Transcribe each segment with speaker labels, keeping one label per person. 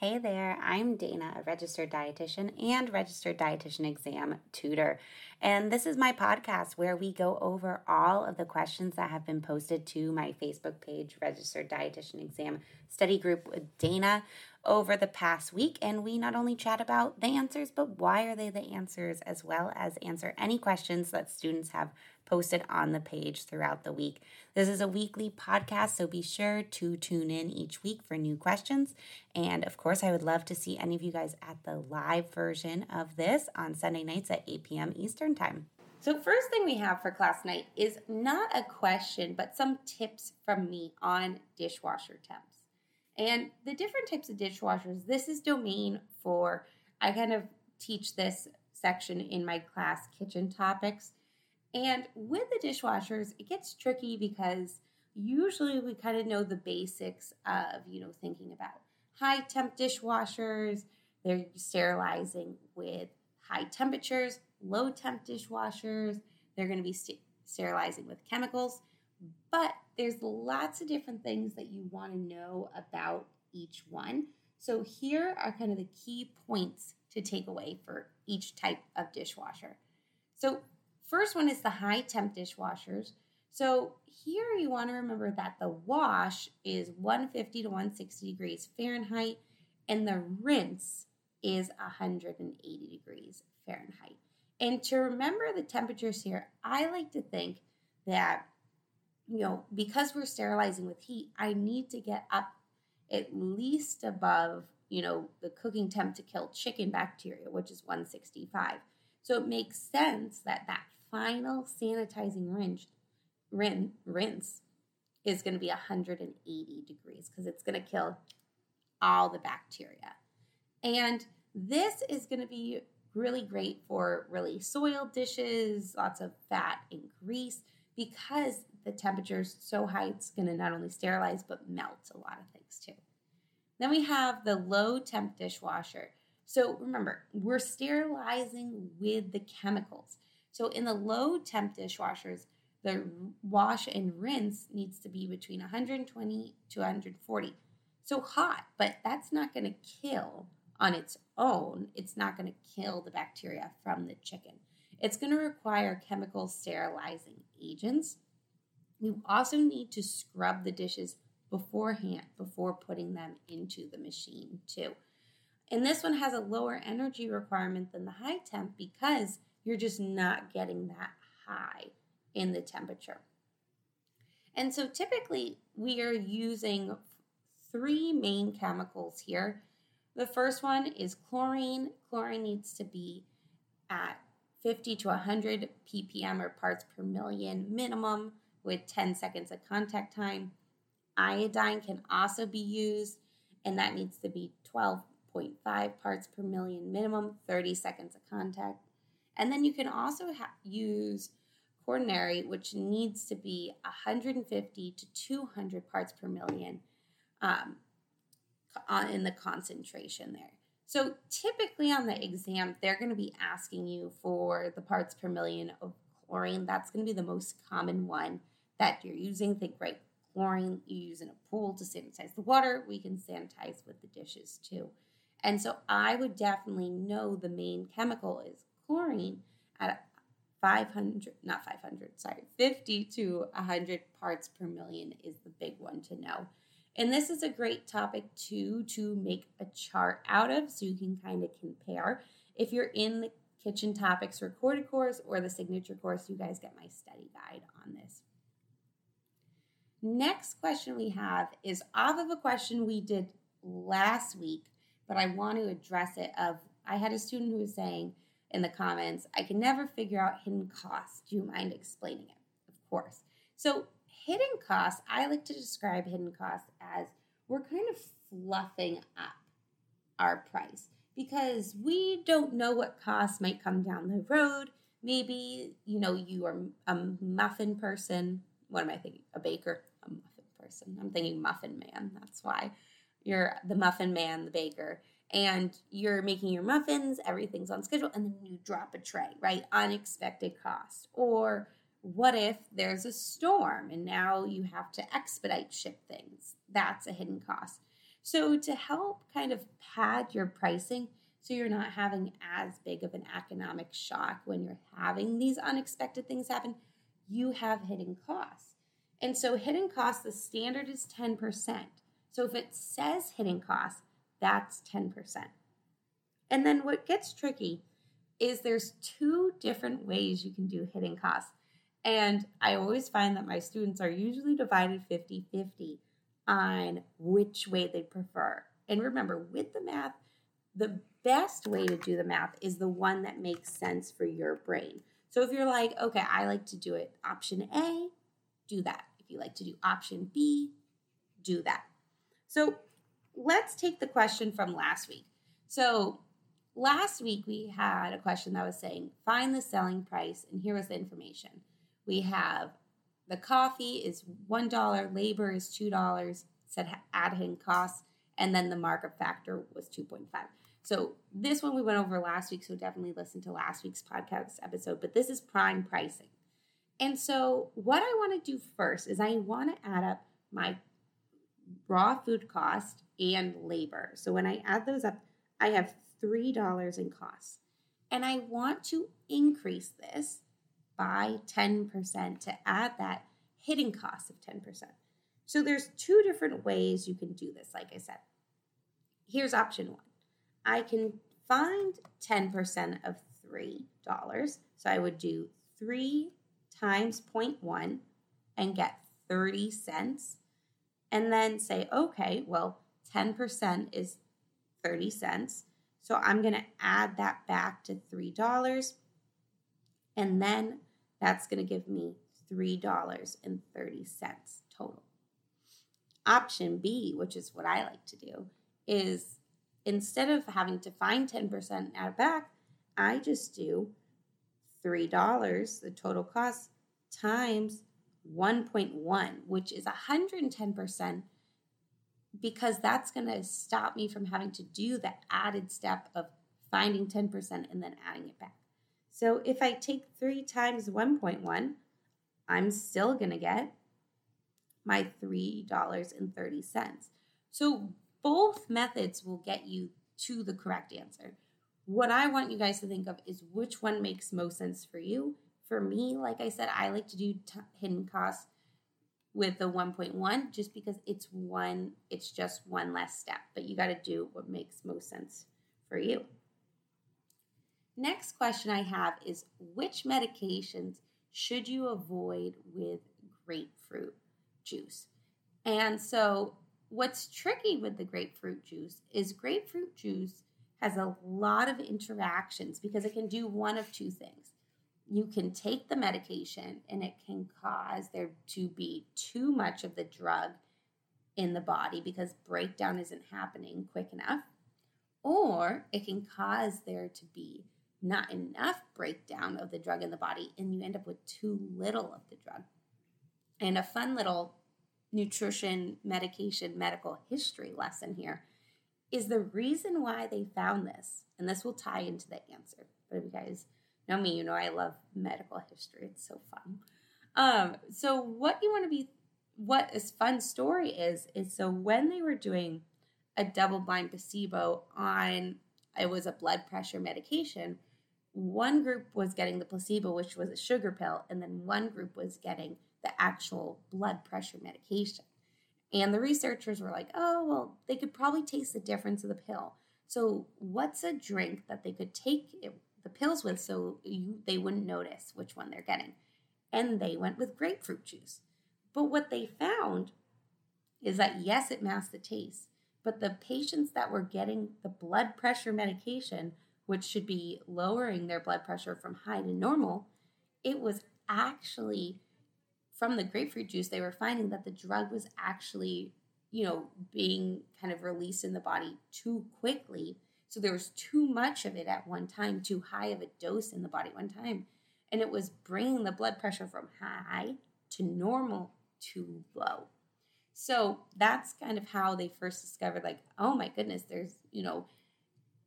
Speaker 1: Hey there, I'm Dana, a registered dietitian and registered dietitian exam tutor. And this is my podcast where we go over all of the questions that have been posted to my Facebook page, Registered Dietitian Exam Study Group with Dana, over the past week. And we not only chat about the answers, but why are they the answers, as well as answer any questions that students have posted on the page throughout the week. This is a weekly podcast, so be sure to tune in each week for new questions. And of course, I would love to see any of you guys at the live version of this on Sunday nights at 8 p.m. Eastern Time. So, first thing we have four class night is not a question, but some tips from me on dishwasher temps. And the different types of dishwashers, this is domain for, I kind of teach this section in my class kitchen topics. And with the dishwashers, it gets tricky because usually we kind of know the basics of, you know, thinking about high temp dishwashers, they're sterilizing with high temperatures, low temp dishwashers, they're going to be st- sterilizing with chemicals. But there's lots of different things that you want to know about each one. So here are kind of the key points to take away for each type of dishwasher. So First one is the high temp dishwashers. So here you want to remember that the wash is 150 to 160 degrees Fahrenheit and the rinse is 180 degrees Fahrenheit. And to remember the temperatures here, I like to think that, you know, because we're sterilizing with heat, I need to get up at least above, you know, the cooking temp to kill chicken bacteria, which is 165. So it makes sense that that final sanitizing rinse, rin, rinse is going to be 180 degrees because it's going to kill all the bacteria. And this is going to be really great for really soiled dishes, lots of fat and grease, because the temperature is so high, it's going to not only sterilize but melt a lot of things too. Then we have the low temp dishwasher. So remember, we're sterilizing with the chemicals. So in the low temp dishwashers, the wash and rinse needs to be between 120 to 140. So hot, but that's not going to kill on its own. It's not going to kill the bacteria from the chicken. It's going to require chemical sterilizing agents. You also need to scrub the dishes beforehand before putting them into the machine too. And this one has a lower energy requirement than the high temp because you're just not getting that high in the temperature. And so typically we are using three main chemicals here. The first one is chlorine. Chlorine needs to be at 50 to 100 ppm or parts per million minimum with 10 seconds of contact time. Iodine can also be used, and that needs to be 12.5 parts per million minimum, 30 seconds of contact. And then you can also ha- use quaternary, which needs to be 150 to 200 parts per million um, in the concentration there. So typically on the exam, they're going to be asking you for the parts per million of chlorine. That's going to be the most common one that you're using. Think right, chlorine you use in a pool to sanitize the water. We can sanitize with the dishes too. And so I would definitely know the main chemical is chlorine at 500, not 500, sorry, 50 to 100 parts per million is the big one to know. And this is a great topic too to make a chart out of so you can kind of compare. If you're in the kitchen topics recorded course or the signature course, you guys get my study guide on this. Next question we have is off of a question we did last week, but I want to address it of I had a student who was saying, in the comments. I can never figure out hidden costs. Do you mind explaining it? Of course. So, hidden costs, I like to describe hidden costs as we're kind of fluffing up our price because we don't know what costs might come down the road. Maybe, you know, you are a muffin person. What am I thinking? A baker, a muffin person. I'm thinking muffin man. That's why you're the muffin man, the baker and you're making your muffins, everything's on schedule, and then you drop a tray, right? Unexpected cost. Or what if there's a storm and now you have to expedite ship things? That's a hidden cost. So, to help kind of pad your pricing so you're not having as big of an economic shock when you're having these unexpected things happen, you have hidden costs. And so, hidden costs, the standard is 10%. So, if it says hidden costs, that's 10%. And then what gets tricky is there's two different ways you can do hidden costs. And I always find that my students are usually divided 50 50 on which way they prefer. And remember, with the math, the best way to do the math is the one that makes sense for your brain. So if you're like, okay, I like to do it option A, do that. If you like to do option B, do that. So let's take the question from last week. So last week we had a question that was saying, find the selling price, and here was the information. We have the coffee is $1, labor is $2, said in costs, and then the markup factor was 2.5. So this one we went over last week, so definitely listen to last week's podcast episode, but this is prime pricing. And so what I want to do first is I want to add up my raw food cost and labor. So when I add those up, I have $3 in costs. And I want to increase this by 10% to add that hidden cost of 10%. So there's two different ways you can do this, like I said. Here's option one. I can find 10% of $3. So I would do 3 times 0.1 and get 30 cents. And then say, okay, well, 10% is 30 cents. So I'm going to add that back to $3. And then that's going to give me $3.30 total. Option B, which is what I like to do, is instead of having to find 10% and add back, I just do $3, the total cost, times 1.1, which is 110%, because that's going to stop me from having to do the added step of finding 10% and then adding it back. So if I take 3 times 1.1, I'm still going to get my $3.30. So both methods will get you to the correct answer. What I want you guys to think of is which one makes most sense for you. For me, like I said, I like to do t- hidden costs with the 1.1 just because it's one, it's just one less step, but you got to do what makes most sense for you. Next question I have is which medications should you avoid with grapefruit juice? And so, what's tricky with the grapefruit juice is grapefruit juice has a lot of interactions because it can do one of two things. You can take the medication and it can cause there to be too much of the drug in the body because breakdown isn't happening quick enough, or it can cause there to be not enough breakdown of the drug in the body, and you end up with too little of the drug. And a fun little nutrition, medication, medical history lesson here is the reason why they found this, and this will tie into the answer. But if you guys know me, you know I love medical history. It's so fun. Um, so what you want to be, what this fun story is, is so when they were doing a double blind placebo on it was a blood pressure medication one group was getting the placebo, which was a sugar pill, and then one group was getting the actual blood pressure medication. And the researchers were like, oh, well, they could probably taste the difference of the pill. So, what's a drink that they could take it, the pills with so you, they wouldn't notice which one they're getting? And they went with grapefruit juice. But what they found is that, yes, it masked the taste, but the patients that were getting the blood pressure medication which should be lowering their blood pressure from high to normal, it was actually from the grapefruit juice, they were finding that the drug was actually, you know, being kind of released in the body too quickly. So there was too much of it at one time, too high of a dose in the body one time. And it was bringing the blood pressure from high to normal to low. So that's kind of how they first discovered, like, oh my goodness, there's, you know,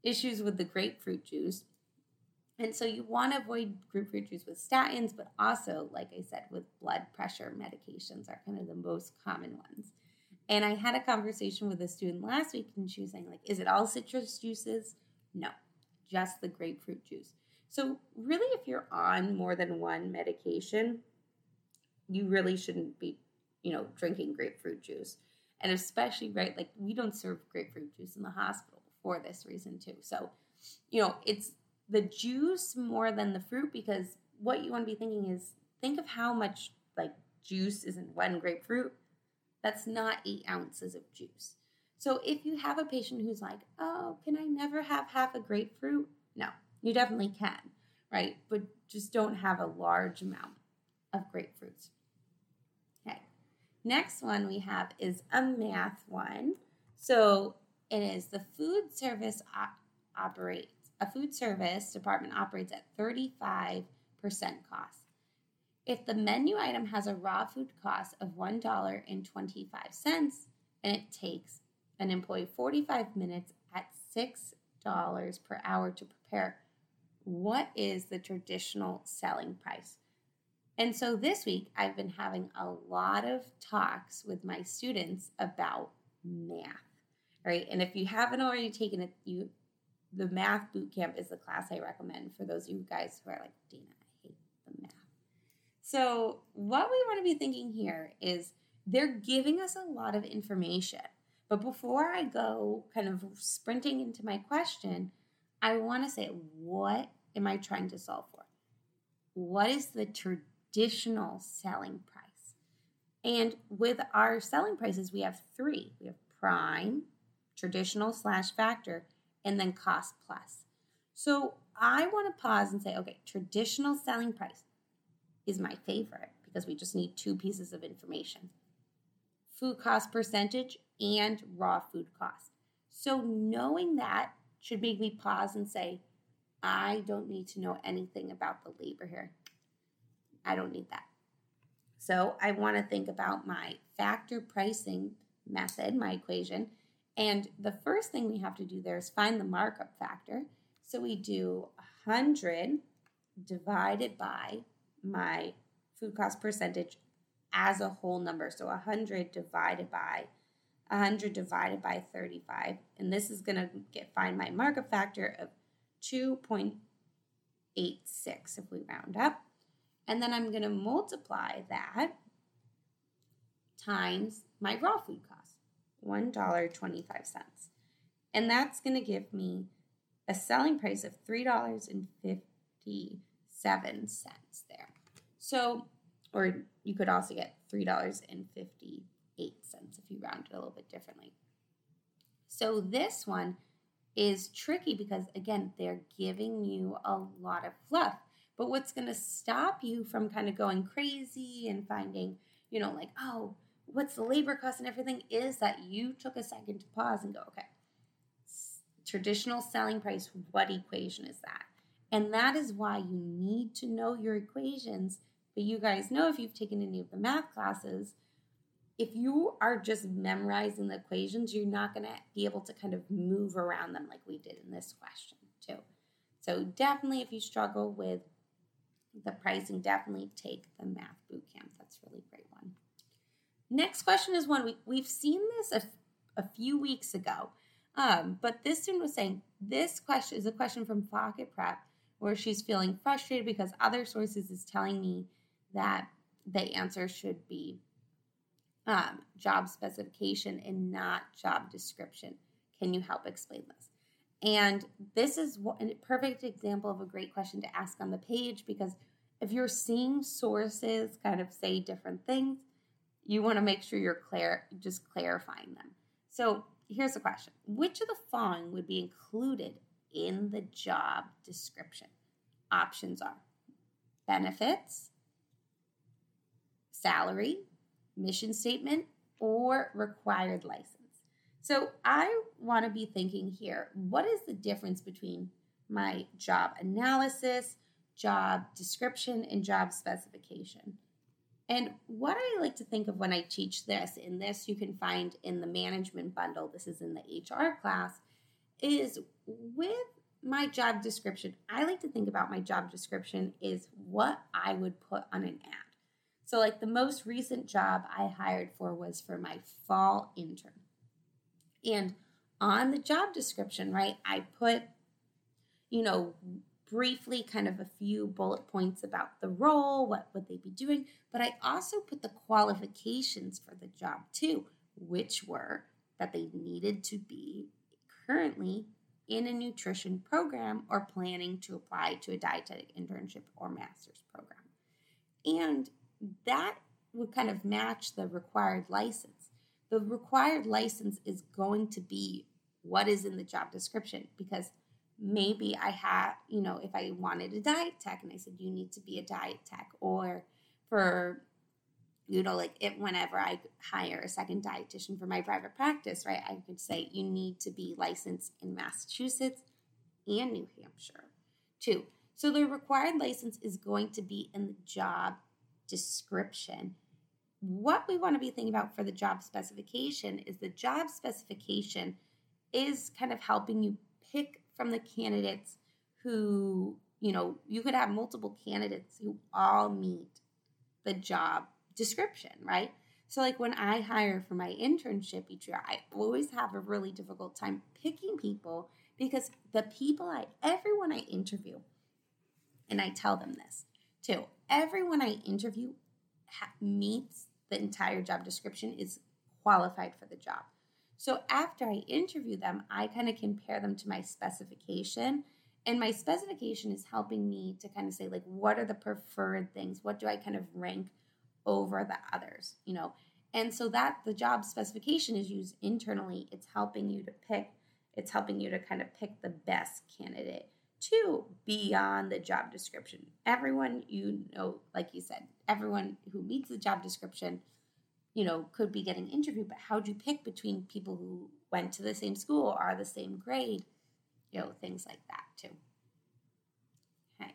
Speaker 1: issues with the grapefruit juice. And so you want to avoid grapefruit juice with statins, but also, like I said, with blood pressure medications are kind of the most common ones. And I had a conversation with a student last week, and she was saying, like, is it all citrus juices? No, just the grapefruit juice. So, really, if you're on more than one medication, you really shouldn't be, you know, drinking grapefruit juice. And especially, right, like we don't serve grapefruit juice in the hospital for this reason, too. So, you know, it's the juice more than the fruit because what you want to be thinking is think of how much like juice is in one grapefruit. That's not eight ounces of juice. So if you have a patient who's like, oh, can I never have half a grapefruit? No, you definitely can, right? But just don't have a large amount of grapefruits. Okay. Next one we have is a math one. So it is the food service op- operates, a food service department operates at 35% cost. If the menu item has a raw food cost of $1.25 and it takes an employee 45 minutes at $6 per hour to prepare, what is the traditional selling price? And so this week, I've been having a lot of talks with my students about math, right? And if you haven't already taken it, you the math boot camp is the class I recommend for those of you guys who are like, Dana, so, what we want to be thinking here is they're giving us a lot of information. But before I go kind of sprinting into my question, I want to say, what am I trying to solve for? What is the traditional selling price? And with our selling prices, we have three we have prime, traditional slash factor, and then cost plus. So I want to pause and say, okay, traditional selling price is my favorite because we just need two pieces of information food cost percentage and raw food cost. So, knowing that should make me pause and say, I don't need to know anything about the labor here. I don't need that. So, I want to think about my factor pricing method, my equation. And the first thing we have to do there is find the markup factor. So, we do 100 divided by my food cost percentage as a whole number. So 100 divided by 100 divided by 35. And this is going to get find my markup factor of 2.86 if we round up. And then I'm going to multiply that times my raw food cost, $1.25. And that's going to give me a selling price of $3.57 there. So, or you could also get $3.58 if you round it a little bit differently. So, this one is tricky because, again, they're giving you a lot of fluff. But what's going to stop you from kind of going crazy and finding, you know, like, oh, what's the labor cost and everything is that you took a second to pause and go, okay, traditional selling price, what equation is that? And that is why you need to know your equations but you guys know if you've taken any of the math classes, if you are just memorizing the equations, you're not going to be able to kind of move around them like we did in this question, too. So, definitely, if you struggle with the pricing, definitely take the math boot camp. That's a really great one. Next question is one we, we've seen this a, a few weeks ago, um, but this student was saying this question is a question from Pocket Prep where she's feeling frustrated because other sources is telling me that the answer should be um, job specification and not job description. Can you help explain this? And this is a perfect example of a great question to ask on the page because if you're seeing sources kind of say different things, you want to make sure you're clear, just clarifying them. So here's the question Which of the following would be included in the job description? Options are benefits, salary, mission statement, or required license. So I want to be thinking here what is the difference between my job analysis, job description, and job specification? And what I like to think of when I teach this, and this you can find in the management bundle, this is in the HR class, is with my job description, I like to think about my job description is what I would put on an ad.
Speaker 2: So, like the most recent job I hired for was for my fall intern. And on the job description, right, I put, you know, briefly kind of a few bullet points about the role, what would they be doing, but I also put the qualifications for the job too, which were that they needed to be currently in a nutrition program or planning to apply to a dietetic internship or master's program. And that would kind of match the required license. The required license is going to be what is in the job description because maybe I have, you know, if I wanted a diet tech and I said, you need to be a diet tech, or for, you know, like if whenever I hire a second dietitian for my private practice, right, I could say you need to be licensed in Massachusetts and New Hampshire too. So the required license is going to be in the job description. What we want to be thinking about for the job specification is the job specification is kind of helping you pick from the candidates who, you know, you could have multiple candidates who all meet the job description, right? So, like when I hire for my internship each year, I always have a really difficult time picking people because the people I, everyone I interview, and I tell them this too, everyone I interview ha- meets the entire job description, is qualified for the job. So after I interview them, I kind of compare them to my specification. And my specification is helping me to kind of say, like, what are the preferred things? What do I kind of rank over the others? You know, and so that the job specification is used internally. It's helping you to pick, it's helping you to kind of pick the best candidate to beyond the job description. Everyone you know, like you said, everyone who meets the job description you know, could be getting interviewed, but how'd you pick between people who went to the same school are the same grade? You know, things like that too. Okay.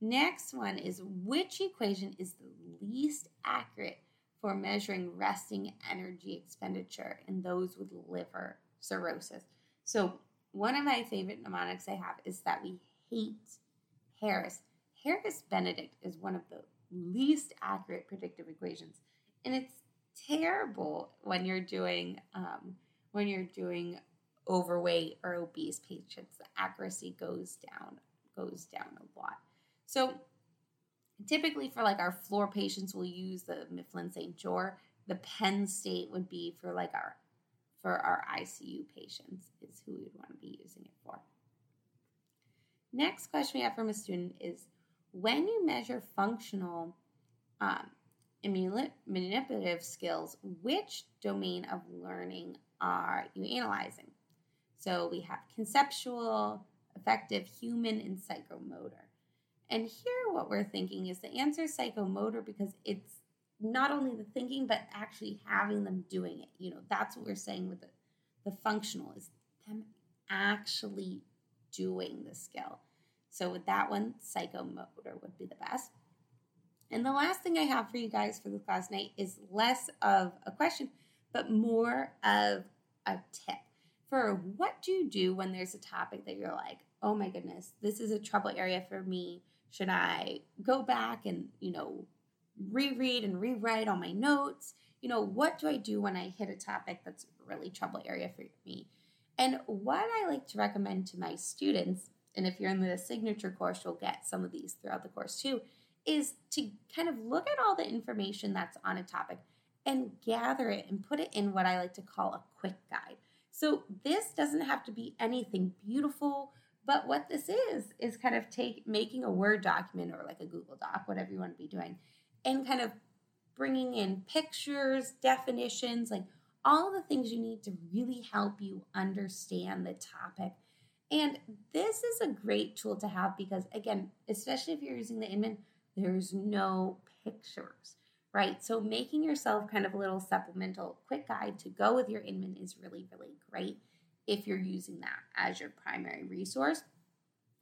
Speaker 2: Next one is which equation is the least accurate for measuring resting energy expenditure in those with liver cirrhosis? So, one of my favorite mnemonics I have is that we hate Harris. Harris Benedict is one of the least accurate predictive equations. And it's terrible when you're doing um, when you're doing overweight or obese patients. The accuracy goes down goes down a lot. So typically for like our floor patients, we'll use the Mifflin St. Jeor. The Penn State would be for like our for our ICU patients is who we'd want to be using it for. Next question we have from a student is when you measure functional um, manipulative skills, which domain of learning are you analyzing? So we have conceptual, affective, human, and psychomotor. And here, what we're thinking is the answer is psychomotor because it's not only the thinking, but actually having them doing it. You know, that's what we're saying with the, the functional is them actually doing the skill. So with that one, psychomotor would be the best. And the last thing I have for you guys for the class night is less of a question, but more of a tip for what do you do when there's a topic that you're like, oh my goodness, this is a trouble area for me. Should I go back and, you know, reread and rewrite all my notes? You know, what do I do when I hit a topic that's really trouble area for me? And what I like to recommend to my students, and if you're in the signature course, you'll get some of these throughout the course too, is to kind of look at all the information that's on a topic and gather it and put it in what I like to call a quick guide. So this doesn't have to be anything beautiful, but what this is is kind of take making a Word document or like a Google Doc, whatever you want to be doing, and kind of bringing in pictures, definitions, like all the things you need to really help you understand the topic. And this is a great tool to have because again, especially if you're using the Inman, there's no pictures, right? So making yourself kind of a little supplemental quick guide to go with your Inman is really, really great if you're using that as your primary resource.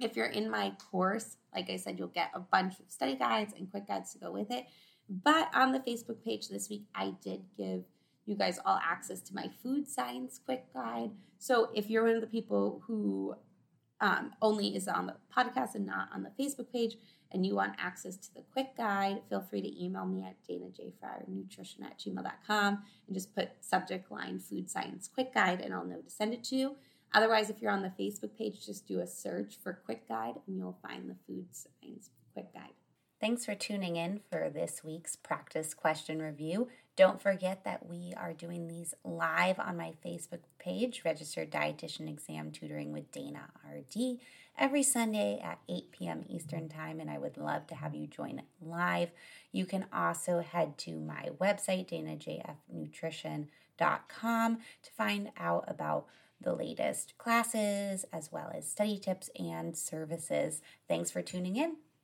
Speaker 2: If you're in my course, like I said, you'll get a bunch of study guides and quick guides to go with it. But on the Facebook page this week, I did give you guys all access to my food science quick guide. So if you're one of the people who um, only is on the podcast and not on the Facebook page, and you want access to the quick guide, feel free to email me at danajfryernutrition at gmail.com and just put subject line food science quick guide and I'll know to send it to you. Otherwise, if you're on the Facebook page, just do a search for quick guide and you'll find the food science quick guide.
Speaker 1: Thanks for tuning in for this week's practice question review. Don't forget that we are doing these live on my Facebook page, Registered Dietitian Exam Tutoring with Dana RD, every Sunday at 8 p.m. Eastern Time, and I would love to have you join live. You can also head to my website, danajfnutrition.com, to find out about the latest classes as well as study tips and services. Thanks for tuning in.